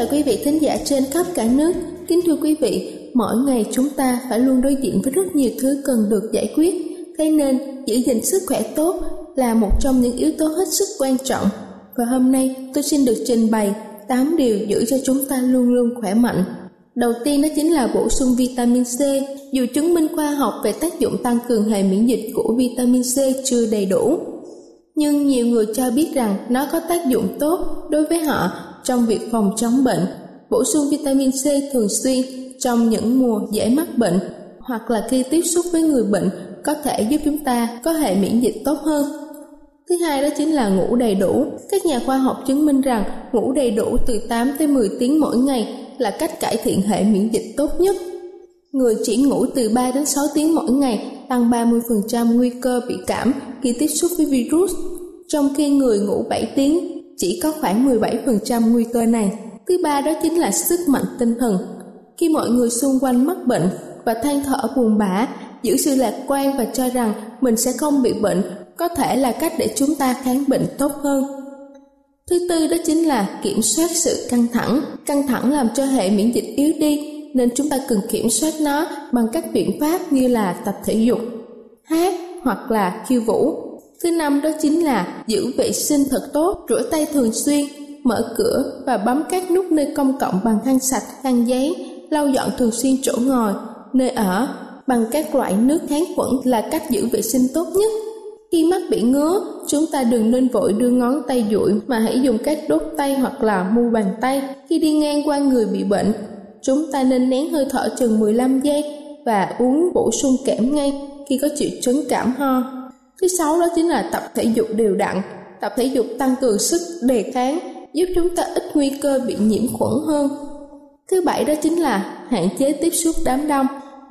chào quý vị thính giả trên khắp cả nước. Kính thưa quý vị, mỗi ngày chúng ta phải luôn đối diện với rất nhiều thứ cần được giải quyết. Thế nên, giữ gìn sức khỏe tốt là một trong những yếu tố hết sức quan trọng. Và hôm nay tôi xin được trình bày 8 điều giữ cho chúng ta luôn luôn khỏe mạnh. Đầu tiên đó chính là bổ sung vitamin C. Dù chứng minh khoa học về tác dụng tăng cường hệ miễn dịch của vitamin C chưa đầy đủ, nhưng nhiều người cho biết rằng nó có tác dụng tốt đối với họ trong việc phòng chống bệnh. Bổ sung vitamin C thường xuyên trong những mùa dễ mắc bệnh hoặc là khi tiếp xúc với người bệnh có thể giúp chúng ta có hệ miễn dịch tốt hơn. Thứ hai đó chính là ngủ đầy đủ. Các nhà khoa học chứng minh rằng ngủ đầy đủ từ 8 tới 10 tiếng mỗi ngày là cách cải thiện hệ miễn dịch tốt nhất. Người chỉ ngủ từ 3 đến 6 tiếng mỗi ngày tăng 30% nguy cơ bị cảm khi tiếp xúc với virus, trong khi người ngủ 7 tiếng chỉ có khoảng 17% nguy cơ này. Thứ ba đó chính là sức mạnh tinh thần. Khi mọi người xung quanh mắc bệnh và than thở buồn bã, giữ sự lạc quan và cho rằng mình sẽ không bị bệnh có thể là cách để chúng ta kháng bệnh tốt hơn. Thứ tư đó chính là kiểm soát sự căng thẳng. Căng thẳng làm cho hệ miễn dịch yếu đi nên chúng ta cần kiểm soát nó bằng các biện pháp như là tập thể dục, hát hoặc là khiêu vũ Thứ năm đó chính là giữ vệ sinh thật tốt, rửa tay thường xuyên, mở cửa và bấm các nút nơi công cộng bằng khăn sạch, khăn giấy, lau dọn thường xuyên chỗ ngồi, nơi ở bằng các loại nước kháng khuẩn là cách giữ vệ sinh tốt nhất. Khi mắt bị ngứa, chúng ta đừng nên vội đưa ngón tay duỗi mà hãy dùng các đốt tay hoặc là mu bàn tay. Khi đi ngang qua người bị bệnh, chúng ta nên nén hơi thở chừng 15 giây và uống bổ sung kẽm ngay khi có triệu chứng cảm ho Thứ sáu đó chính là tập thể dục đều đặn. Tập thể dục tăng cường sức đề kháng, giúp chúng ta ít nguy cơ bị nhiễm khuẩn hơn. Thứ bảy đó chính là hạn chế tiếp xúc đám đông.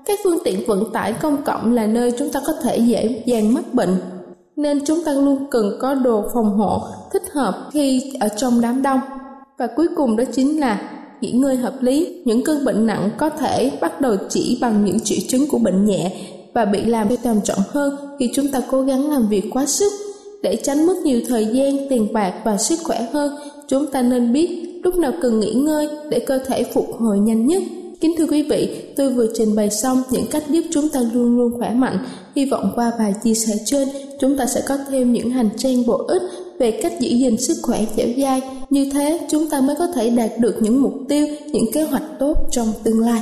Các phương tiện vận tải công cộng là nơi chúng ta có thể dễ dàng mắc bệnh, nên chúng ta luôn cần có đồ phòng hộ thích hợp khi ở trong đám đông. Và cuối cùng đó chính là nghỉ ngơi hợp lý. Những cơn bệnh nặng có thể bắt đầu chỉ bằng những triệu chứng của bệnh nhẹ và bị làm cho trầm trọng hơn khi chúng ta cố gắng làm việc quá sức. Để tránh mất nhiều thời gian, tiền bạc và sức khỏe hơn, chúng ta nên biết lúc nào cần nghỉ ngơi để cơ thể phục hồi nhanh nhất. Kính thưa quý vị, tôi vừa trình bày xong những cách giúp chúng ta luôn luôn khỏe mạnh. Hy vọng qua bài chia sẻ trên, chúng ta sẽ có thêm những hành trang bổ ích về cách giữ gìn sức khỏe dẻo dai. Như thế, chúng ta mới có thể đạt được những mục tiêu, những kế hoạch tốt trong tương lai.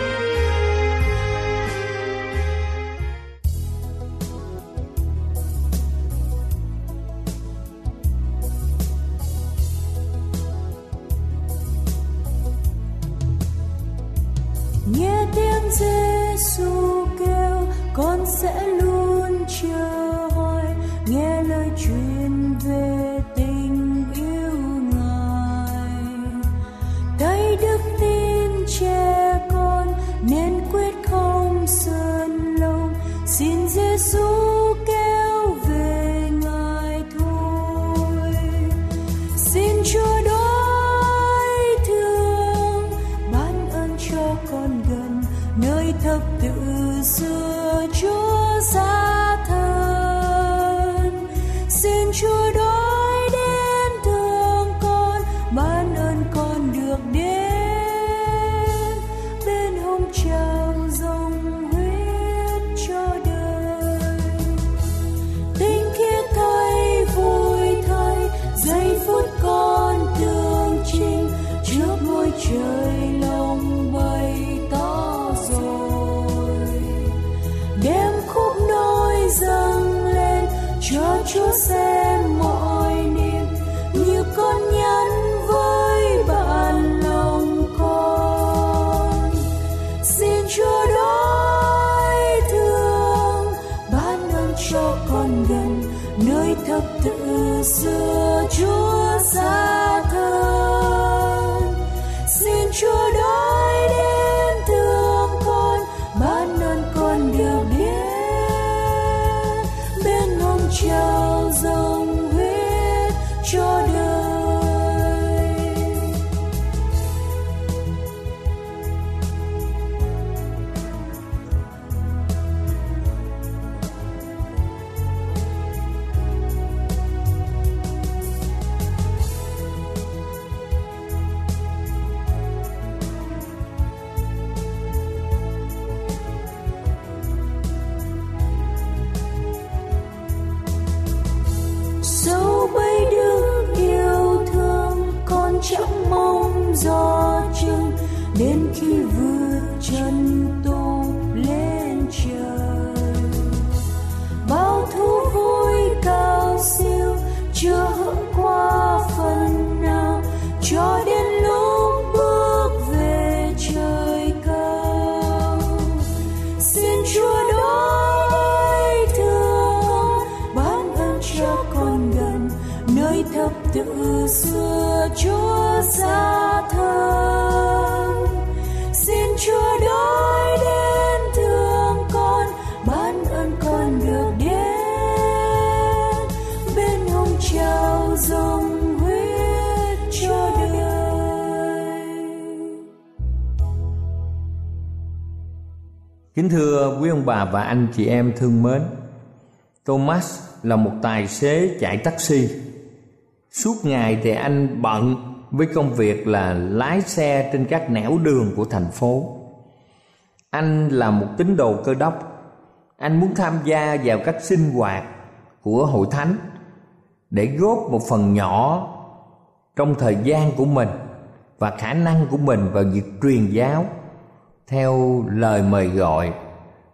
Bên Kính thưa quý ông bà và anh chị em thương mến, Thomas là một tài xế chạy taxi. Suốt ngày thì anh bận với công việc là lái xe trên các nẻo đường của thành phố. Anh là một tín đồ cơ đốc. Anh muốn tham gia vào các sinh hoạt của hội thánh để góp một phần nhỏ trong thời gian của mình và khả năng của mình vào việc truyền giáo theo lời mời gọi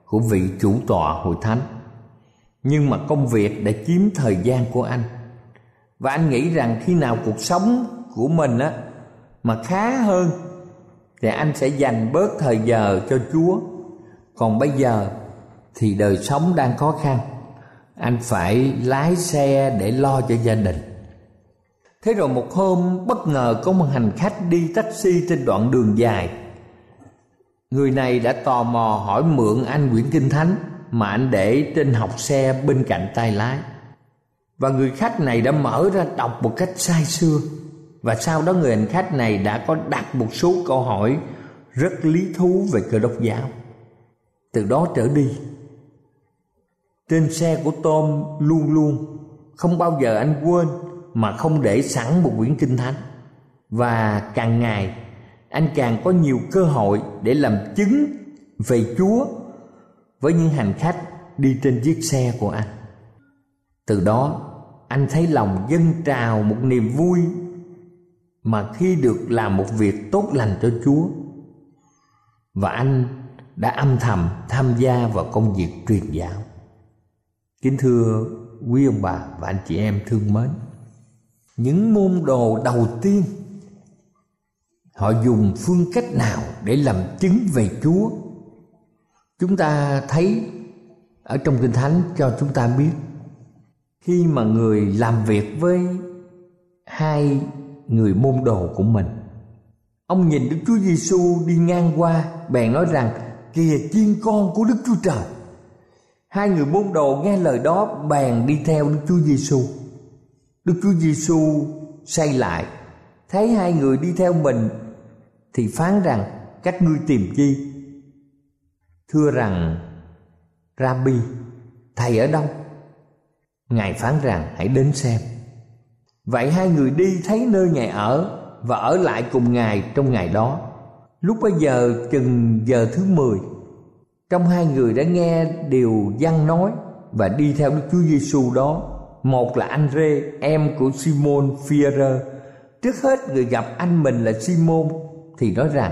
của vị chủ tọa hội thánh. Nhưng mà công việc đã chiếm thời gian của anh. Và anh nghĩ rằng khi nào cuộc sống của mình á, mà khá hơn, thì anh sẽ dành bớt thời giờ cho chúa. Còn bây giờ thì đời sống đang khó khăn. Anh phải lái xe để lo cho gia đình. Thế rồi một hôm bất ngờ có một hành khách đi taxi trên đoạn đường dài. Người này đã tò mò hỏi mượn anh quyển kinh thánh mà anh để trên học xe bên cạnh tay lái. Và người khách này đã mở ra đọc một cách sai xưa. Và sau đó người hành khách này đã có đặt một số câu hỏi rất lý thú về cơ đốc giáo. Từ đó trở đi, trên xe của Tom luôn luôn không bao giờ anh quên mà không để sẵn một quyển kinh thánh. và càng ngày anh càng có nhiều cơ hội để làm chứng về Chúa với những hành khách đi trên chiếc xe của anh. Từ đó, anh thấy lòng dâng trào một niềm vui mà khi được làm một việc tốt lành cho Chúa và anh đã âm thầm tham gia vào công việc truyền giáo. Kính thưa quý ông bà và anh chị em thương mến, những môn đồ đầu tiên họ dùng phương cách nào để làm chứng về Chúa? Chúng ta thấy ở trong Kinh Thánh cho chúng ta biết, khi mà người làm việc với hai người môn đồ của mình, ông nhìn Đức Chúa Giêsu đi ngang qua, bèn nói rằng, kìa chiên con của Đức Chúa Trời hai người môn đồ nghe lời đó, bèn đi theo Đức Chúa Giêsu Đức Chúa Giêsu say lại, thấy hai người đi theo mình thì phán rằng các ngươi tìm chi? Thưa rằng, Rabbi, thầy ở đâu? Ngài phán rằng, hãy đến xem. Vậy hai người đi thấy nơi ngài ở và ở lại cùng ngài trong ngày đó. Lúc bấy giờ, chừng giờ thứ mười, trong hai người đã nghe điều văn nói và đi theo Đức Chúa Giêsu đó. Một là anh Rê, em của Simon Phaero trước hết người gặp anh mình là Simon thì nói rằng,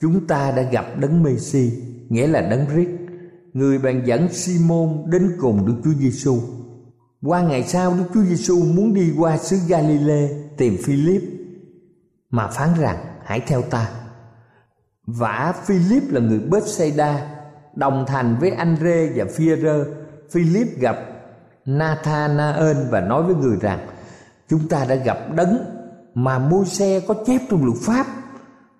chúng ta đã gặp đấng Messi nghĩa là đấng Christ, người bèn dẫn Simon đến cùng Đức Chúa Giêsu. Qua ngày sau, Đức Chúa Giêsu muốn đi qua xứ Galilee tìm Philip, mà phán rằng, hãy theo ta. Vả Philip là người Bethsaida, đồng thành với Andre và Phi-rơ. Philip gặp Nathanael và nói với người rằng, chúng ta đã gặp đấng mà môi xe có chép trong luật pháp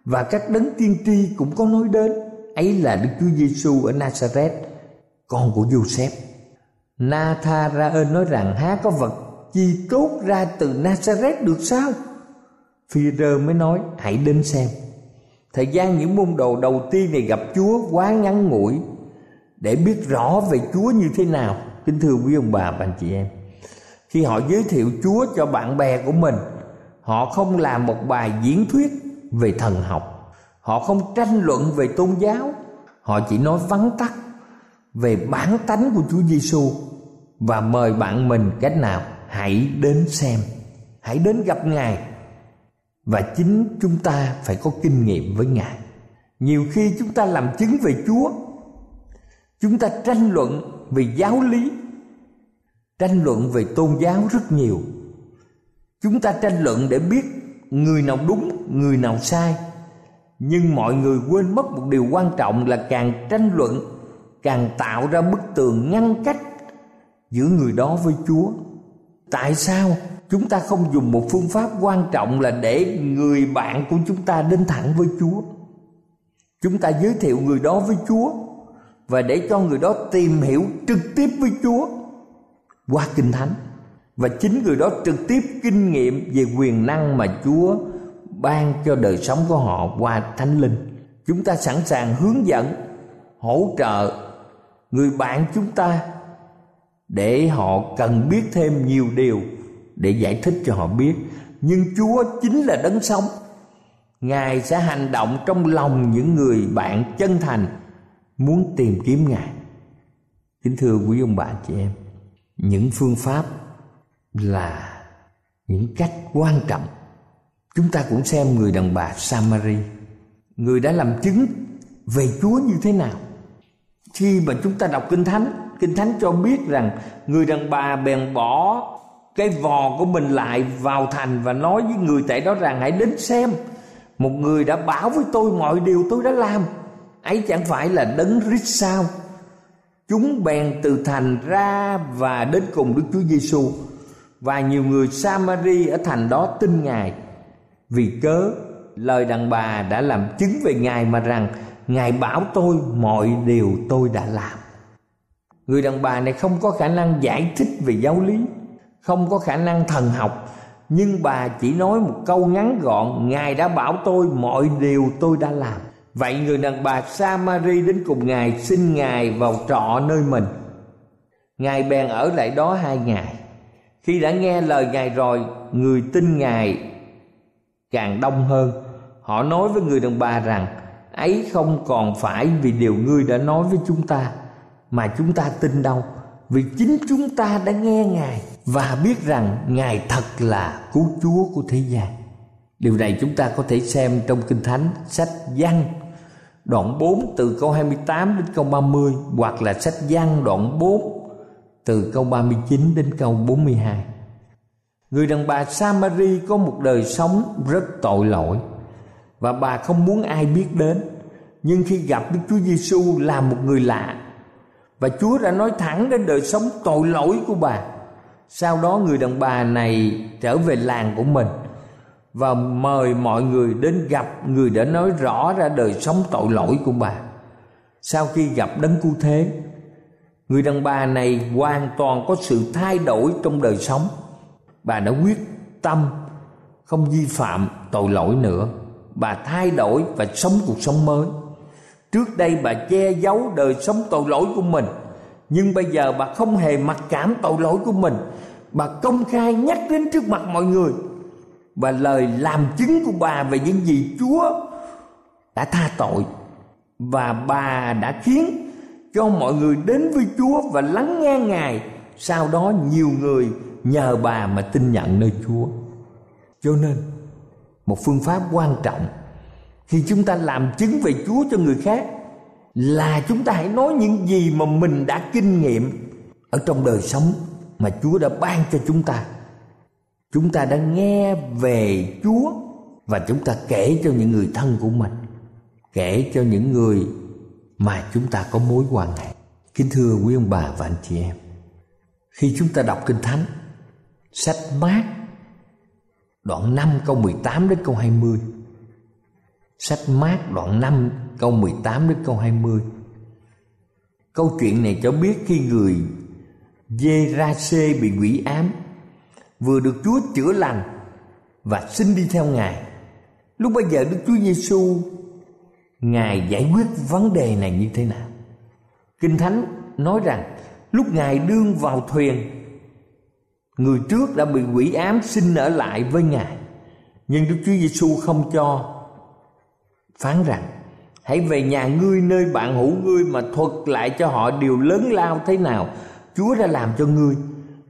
và các đấng tiên tri cũng có nói đến ấy là Đức Chúa Giêsu ở Nazareth, con của Joseph. Nathanael nói rằng há có vật chi tốt ra từ Nazareth được sao? Phi-rơ mới nói hãy đến xem. Thời gian những môn đồ đầu tiên này gặp Chúa quá ngắn ngủi để biết rõ về Chúa như thế nào. Kính thưa quý ông bà và anh chị em. Khi họ giới thiệu Chúa cho bạn bè của mình, họ không làm một bài diễn thuyết về thần học. Họ không tranh luận về tôn giáo. Họ chỉ nói vắn tắt về bản tánh của Chúa Giêsu và mời bạn mình cách nào hãy đến xem, hãy đến gặp ngài. Và chính chúng ta phải có kinh nghiệm với ngài. Nhiều khi chúng ta làm chứng về chúa, chúng ta tranh luận về giáo lý, tranh luận về tôn giáo rất nhiều. Chúng ta tranh luận để biết người nào đúng, người nào sai. Nhưng mọi người quên mất một điều quan trọng là càng tranh luận, càng tạo ra bức tường ngăn cách giữa người đó với chúa. Tại sao chúng ta không dùng một phương pháp quan trọng là để người bạn của chúng ta đến thẳng với chúa? Chúng ta giới thiệu người đó với chúa và để cho người đó tìm hiểu trực tiếp với chúa qua kinh thánh và chính người đó trực tiếp kinh nghiệm về quyền năng mà chúa ban cho đời sống của họ qua thánh linh. Chúng ta sẵn sàng hướng dẫn, hỗ trợ người bạn chúng ta để họ cần biết thêm nhiều điều để giải thích cho họ biết. Nhưng chúa chính là đấng sống. Ngài sẽ hành động trong lòng những người bạn chân thành muốn tìm kiếm ngài. Kính thưa quý ông bà chị em, những phương pháp là những cách quan trọng. Chúng ta cũng xem người đàn bà Samari. Người đã làm chứng về Chúa như thế nào. Khi mà chúng ta đọc Kinh Thánh Kinh Thánh cho biết rằng Người đàn bà bèn bỏ cái vò của mình lại vào thành Và nói với người tại đó rằng, hãy đến xem, Một người đã bảo với tôi mọi điều tôi đã làm. Ấy chẳng phải là đấng rít sao? Chúng bèn từ thành ra và đến cùng Đức Chúa Giêsu và nhiều người Samari ở thành đó tin Ngài. Vì cớ, lời đàn bà đã làm chứng về ngài mà rằng, ngài bảo tôi mọi điều tôi đã làm. Người đàn bà này không có khả năng giải thích về giáo lý, không có khả năng thần học. Nhưng bà chỉ nói một câu ngắn gọn, ngài đã bảo tôi mọi điều tôi đã làm. Vậy người đàn bà samari đến cùng ngài xin ngài vào trọ nơi mình. Ngài bèn ở lại đó hai ngày khi đã nghe lời ngài rồi, người tin ngài càng đông hơn. Họ nói với người đàn bà rằng, ấy không còn phải vì điều ngươi đã nói với chúng ta, mà chúng ta tin đâu, vì chính chúng ta đã nghe ngài và biết rằng ngài thật là cứu chúa của thế gian. Điều này chúng ta có thể xem trong kinh thánh, sách văn đoạn 4 từ câu 28 đến câu 30 hoặc là sách văn đoạn 4 từ câu 39 đến câu 42. Người đàn bà Samari có một đời sống rất tội lỗi và bà không muốn ai biết đến. Nhưng khi gặp Đức Chúa Giêsu là một người lạ và Chúa đã nói thẳng đến đời sống tội lỗi của bà. Sau đó người đàn bà này trở về làng của mình và mời mọi người đến gặp người đã nói rõ ra đời sống tội lỗi của bà. Sau khi gặp đấng cứu thế, người đàn bà này hoàn toàn có sự thay đổi trong đời sống. Bà đã quyết tâm không vi phạm tội lỗi nữa. Bà thay đổi và sống cuộc sống mới. Trước đây bà che giấu đời sống tội lỗi của mình, nhưng bây giờ bà không hề mặc cảm tội lỗi của mình. Bà công khai nhắc đến trước mặt mọi người và lời làm chứng của bà về những gì Chúa đã tha tội và bà đã khiến cho mọi người đến với Chúa và lắng nghe Ngài. Sau đó nhiều người nhờ bà mà tin nhận nơi Chúa. Cho nên một phương pháp quan trọng khi chúng ta làm chứng về Chúa cho người khác là chúng ta hãy nói những gì mà mình đã kinh nghiệm ở trong đời sống mà Chúa đã ban cho chúng ta chúng ta đã nghe về Chúa và chúng ta kể cho những người thân của mình, kể cho những người mà chúng ta có mối quan hệ. Kính thưa quý ông bà và anh chị em, khi chúng ta đọc Kinh Thánh, sách Mát đoạn 5 câu 18 đến câu 20. Sách Mát đoạn 5 câu 18 đến câu 20. Câu chuyện này cho biết khi người dê ra xê bị quỷ ám vừa được Chúa chữa lành và xin đi theo Ngài. Lúc bây giờ Đức Chúa Giêsu Ngài giải quyết vấn đề này như thế nào? Kinh Thánh nói rằng lúc Ngài đương vào thuyền Người trước đã bị quỷ ám xin ở lại với Ngài Nhưng Đức Chúa Giêsu không cho Phán rằng Hãy về nhà ngươi nơi bạn hữu ngươi Mà thuật lại cho họ điều lớn lao thế nào Chúa đã làm cho ngươi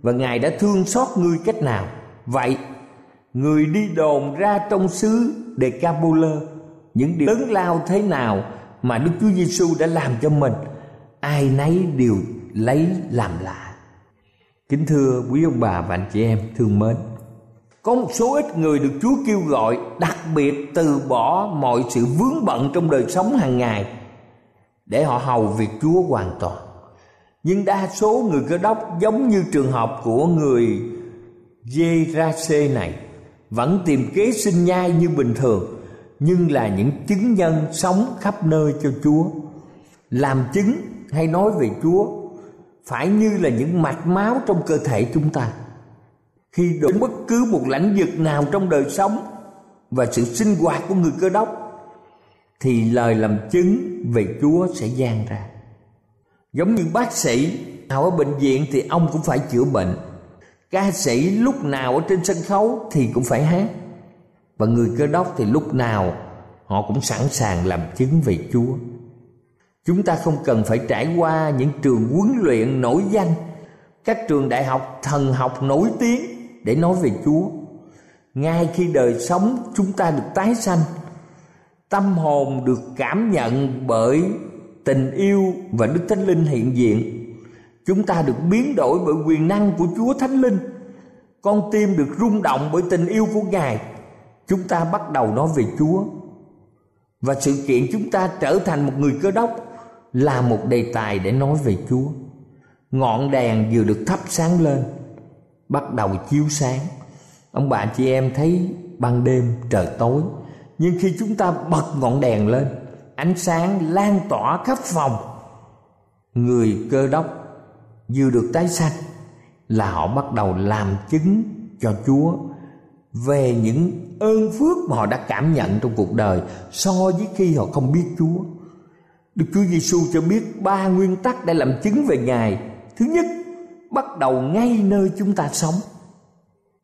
và Ngài đã thương xót ngươi cách nào. Vậy, người đi đồn ra trong xứ Decapolis những điều lớn lao thế nào mà Đức Chúa Giêsu đã làm cho mình, ai nấy đều lấy làm lạ. Kính thưa quý ông bà và anh chị em thương mến, có một số ít người được Chúa kêu gọi đặc biệt từ bỏ mọi sự vướng bận trong đời sống hàng ngày để họ hầu việc Chúa hoàn toàn nhưng đa số người cơ đốc giống như trường hợp của người dê ra xê này vẫn tìm kế sinh nhai như bình thường nhưng là những chứng nhân sống khắp nơi cho Chúa. Làm chứng hay nói về Chúa phải như là những mạch máu trong cơ thể chúng ta. Khi đụng bất cứ một lãnh vực nào trong đời sống và sự sinh hoạt của người cơ đốc, thì lời làm chứng về Chúa sẽ gian ra. Giống như bác sĩ nào ở bệnh viện thì ông cũng phải chữa bệnh. Ca sĩ lúc nào ở trên sân khấu thì cũng phải hát. Và người cơ đốc thì lúc nào họ cũng sẵn sàng làm chứng về Chúa Chúng ta không cần phải trải qua những trường huấn luyện nổi danh, Các trường đại học thần học nổi tiếng để nói về Chúa Ngay khi đời sống chúng ta được tái sanh, Tâm hồn được cảm nhận bởi tình yêu và Đức Thánh Linh hiện diện. Chúng ta được biến đổi bởi quyền năng của Chúa Thánh Linh. Con tim được rung động bởi tình yêu của Ngài. Chúng ta bắt đầu nói về Chúa. Và sự kiện chúng ta trở thành một người cơ đốc là một đề tài để nói về Chúa. Ngọn đèn vừa được thắp sáng lên, bắt đầu chiếu sáng. Ông bà chị em thấy ban đêm trời tối, nhưng khi chúng ta bật ngọn đèn lên ánh sáng lan tỏa khắp phòng người cơ đốc vừa được tái sanh là họ bắt đầu làm chứng cho Chúa về những ơn phước mà họ đã cảm nhận trong cuộc đời so với khi họ không biết Chúa. Đức Chúa Giêsu cho biết ba nguyên tắc để làm chứng về Ngài. Thứ nhất, bắt đầu ngay nơi chúng ta sống.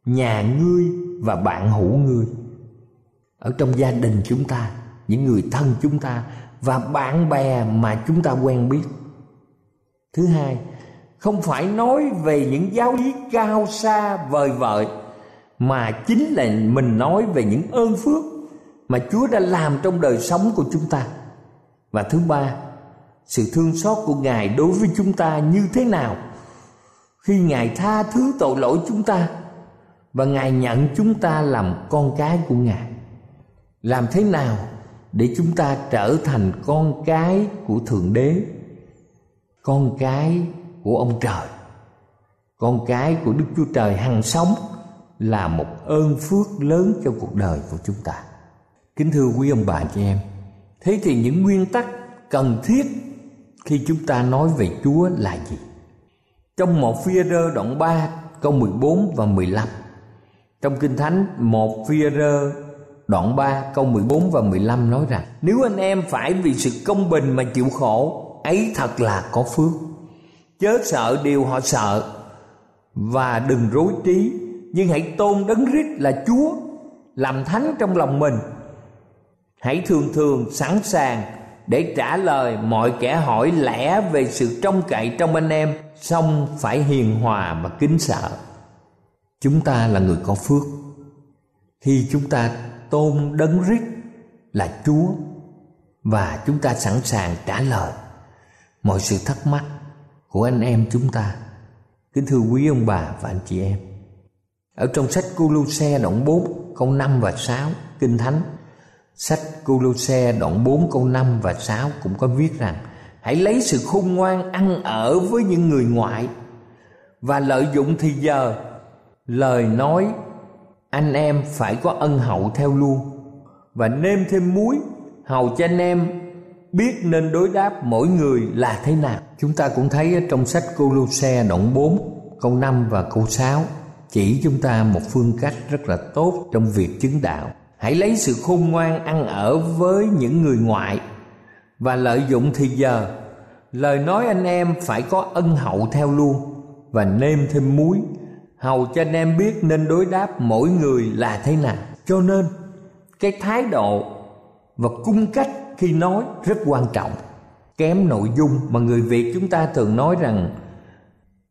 Nhà ngươi và bạn hữu ngươi. ở trong gia đình chúng ta những người thân chúng ta và bạn bè mà chúng ta quen biết thứ hai không phải nói về những giáo lý cao xa vời vợi mà chính là mình nói về những ơn phước mà Chúa đã làm trong đời sống của chúng ta. Và thứ ba, sự thương xót của Ngài đối với chúng ta như thế nào khi Ngài tha thứ tội lỗi chúng ta và Ngài nhận chúng ta làm con cái của Ngài. Làm thế nào để chúng ta trở thành con cái của Thượng Đế, con cái của ông trời, con cái của Đức Chúa Trời hằng sống là một ơn phước lớn cho cuộc đời của chúng ta. Kính thưa quý ông bà chị em, thế thì những nguyên tắc cần thiết khi chúng ta nói về Chúa là gì? Trong một phi rơ đoạn 3 câu 14 và 15 Trong Kinh Thánh một phi rơ đoạn 3 câu 14 và 15 nói rằng Nếu anh em phải vì sự công bình mà chịu khổ ấy thật là có phước Chớ sợ điều họ sợ và đừng rối trí nhưng hãy tôn đấng rít là Chúa, làm thánh trong lòng mình. Hãy thường thường, sẵn sàng để trả lời mọi kẻ hỏi lẽ về sự trông cậy trong anh em song phải hiền hòa và kính sợ. Chúng ta là người có phước. Khi chúng ta tôn đấng rít là chúa và chúng ta sẵn sàng trả lời mọi sự thắc mắc của anh em chúng ta, kính thưa quý ông bà và anh chị em ở trong sách Cô-lô-xe đoạn 4 câu 5 và 6 Kinh Thánh. Sách Cô-lô-xe đoạn 4 câu 5 và 6 cũng có viết rằng, Hãy lấy sự khôn ngoan ăn ở với những người ngoại Và lợi dụng thì giờ Lời nói anh em phải có ân hậu theo luôn. Và nêm thêm muối, Hầu cho anh em biết nên đối đáp mỗi người là thế nào. Chúng ta cũng thấy trong sách Cô-lô-xe đoạn 4 câu 5 và câu 6 chỉ chúng ta một phương cách rất là tốt trong việc chứng đạo. Hãy lấy sự khôn ngoan ăn ở với những người ngoại và lợi dụng thì giờ, lời nói anh em phải có ân hậu theo luôn và nêm thêm muối. Hầu cho anh em biết nên đối đáp mỗi người là thế nào. Cho nên, cái thái độ và cung cách khi nói rất quan trọng. Kém nội dung mà người việt chúng ta thường nói rằng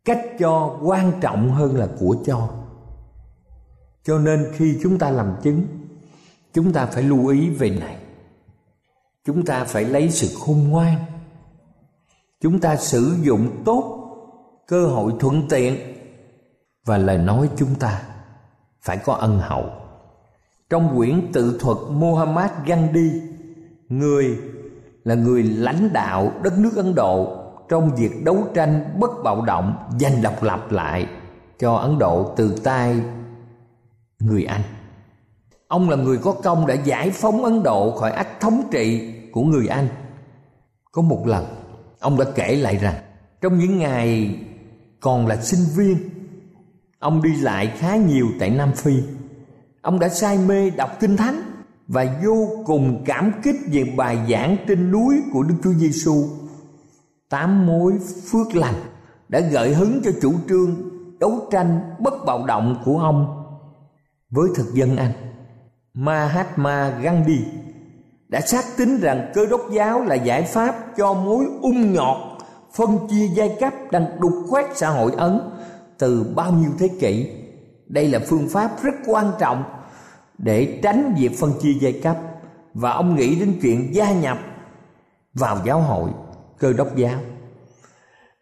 cách cho quan trọng hơn là của cho. Cho nên khi chúng ta làm chứng, chúng ta phải lưu ý về này. Chúng ta phải lấy sự khôn ngoan. Chúng ta sử dụng tốt cơ hội thuận tiện và lời nói chúng ta phải có ân hậu. Trong quyển tự thuật Muhammad Gandhi, người là người lãnh đạo đất nước Ấn Độ trong việc đấu tranh bất bạo động giành độc lập lại cho Ấn Độ từ tay người Anh. Ông là người có công đã giải phóng Ấn Độ khỏi ách thống trị của người Anh. Có một lần, ông đã kể lại rằng trong những ngày còn là sinh viên, ông đi lại khá nhiều tại Nam Phi. Ông đã say mê đọc Kinh Thánh và vô cùng cảm kích về bài giảng trên núi của Đức Chúa Giêsu tám mối phước lành đã gợi hứng cho chủ trương đấu tranh bất bạo động của ông với thực dân Anh. Mahatma Gandhi đã xác tín rằng cơ đốc giáo là giải pháp cho mối ung nhọt phân chia giai cấp đang đục khoét xã hội Ấn từ bao nhiêu thế kỷ. Đây là phương pháp rất quan trọng để tránh việc phân chia giai cấp và ông nghĩ đến chuyện gia nhập vào giáo hội cơ đốc giáo.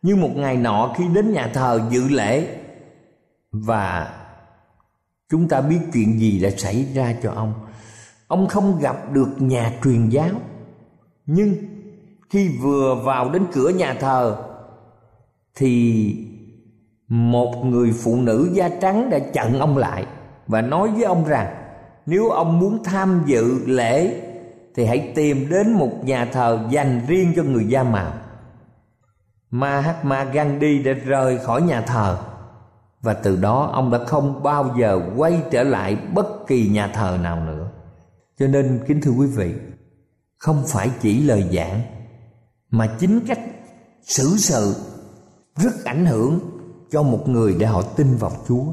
Như một ngày nọ khi đến nhà thờ dự lễ, và chúng ta biết chuyện gì đã xảy ra cho ông. Ông không gặp được nhà truyền giáo, nhưng khi vừa vào đến cửa nhà thờ, thì một người phụ nữ da trắng đã chặn ông lại và nói với ông rằng, nếu ông muốn tham dự lễ thì hãy tìm đến một nhà thờ dành riêng cho người da màu Mahatma Gandhi đã rời khỏi nhà thờ và từ đó ông đã không bao giờ quay trở lại bất kỳ nhà thờ nào nữa. Cho nên kính thưa quý vị, không phải chỉ lời giảng mà chính cách xử sự rất ảnh hưởng cho một người để họ tin vào Chúa.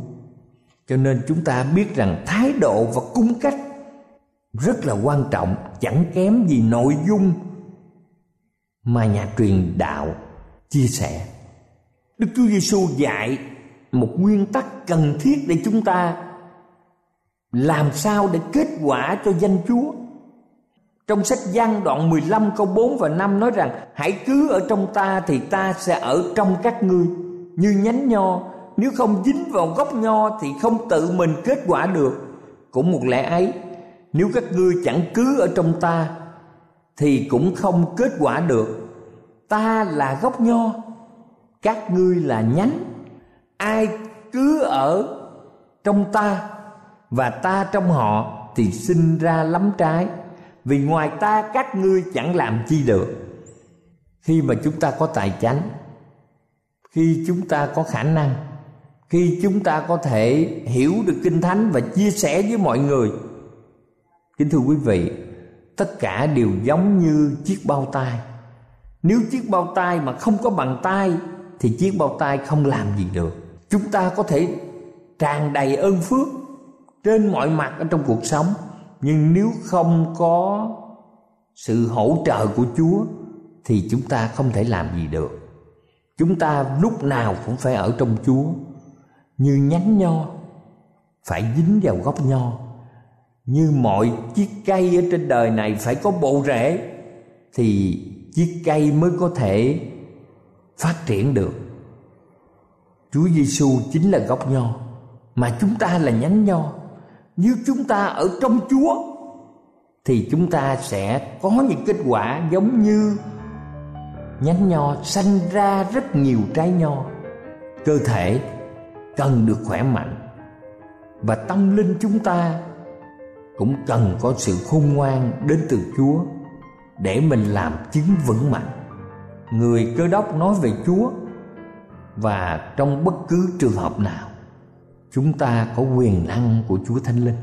Cho nên chúng ta biết rằng thái độ và cung cách rất là quan trọng, chẳng kém gì nội dung mà nhà truyền đạo chia sẻ. Đức Chúa Giêsu dạy một nguyên tắc cần thiết để chúng ta làm sao để kết quả cho danh Chúa. Trong sách Giăng đoạn 15 câu 4 và 5 nói rằng, Hãy cứ ở trong ta thì ta sẽ ở trong các ngươi. Như nhánh nho, Nếu không dính vào gốc nho thì không tự mình kết quả được. Cũng một lẽ ấy nếu các ngươi chẳng cứ ở trong ta, Thì cũng không kết quả được. Ta là gốc nho, Các ngươi là nhánh. Ai cứ ở trong ta và ta trong họ thì sinh ra lắm trái, vì ngoài ta các ngươi chẳng làm chi được. Khi mà chúng ta có tài chánh, khi chúng ta có khả năng, khi chúng ta có thể hiểu được kinh thánh và chia sẻ với mọi người kính thưa quý vị, tất cả đều giống như chiếc bao tay. Nếu chiếc bao tay mà không có bàn tay, thì chiếc bao tay không làm gì được. Chúng ta có thể tràn đầy ơn phước trên mọi mặt ở trong cuộc sống. Nhưng nếu không có sự hỗ trợ của Chúa, thì chúng ta không thể làm gì được. Chúng ta lúc nào cũng phải ở trong Chúa. Như nhánh nho, phải dính vào gốc nho như mọi chiếc cây ở trên đời này phải có bộ rễ, thì chiếc cây mới có thể phát triển được. Chúa Giêsu chính là gốc nho, mà chúng ta là nhánh nho nếu chúng ta ở trong Chúa, thì chúng ta sẽ có những kết quả giống như nhánh nho sanh ra rất nhiều trái nho cơ thể cần được khỏe mạnh và tâm linh chúng ta cũng cần có sự khôn ngoan đến từ Chúa để mình làm chứng vững mạnh. Người cơ đốc nói về Chúa và trong bất cứ trường hợp nào, chúng ta có quyền năng của Chúa Thánh Linh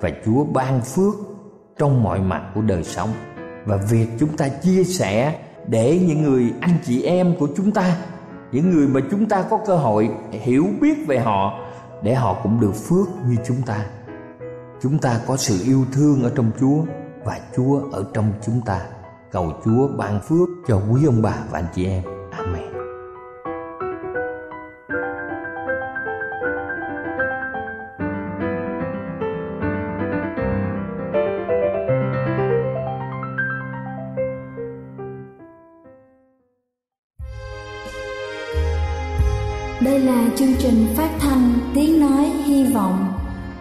và Chúa ban phước trong mọi mặt của đời sống và việc chúng ta chia sẻ để những người anh chị em của chúng ta, những người mà chúng ta có cơ hội hiểu biết về họ, để họ cũng được phước như chúng ta chúng ta có sự yêu thương ở trong Chúa và Chúa ở trong chúng ta. Cầu Chúa ban phước cho quý ông bà và anh chị em. Amen. Đây là chương trình phát thanh Tiếng Nói Hy Vọng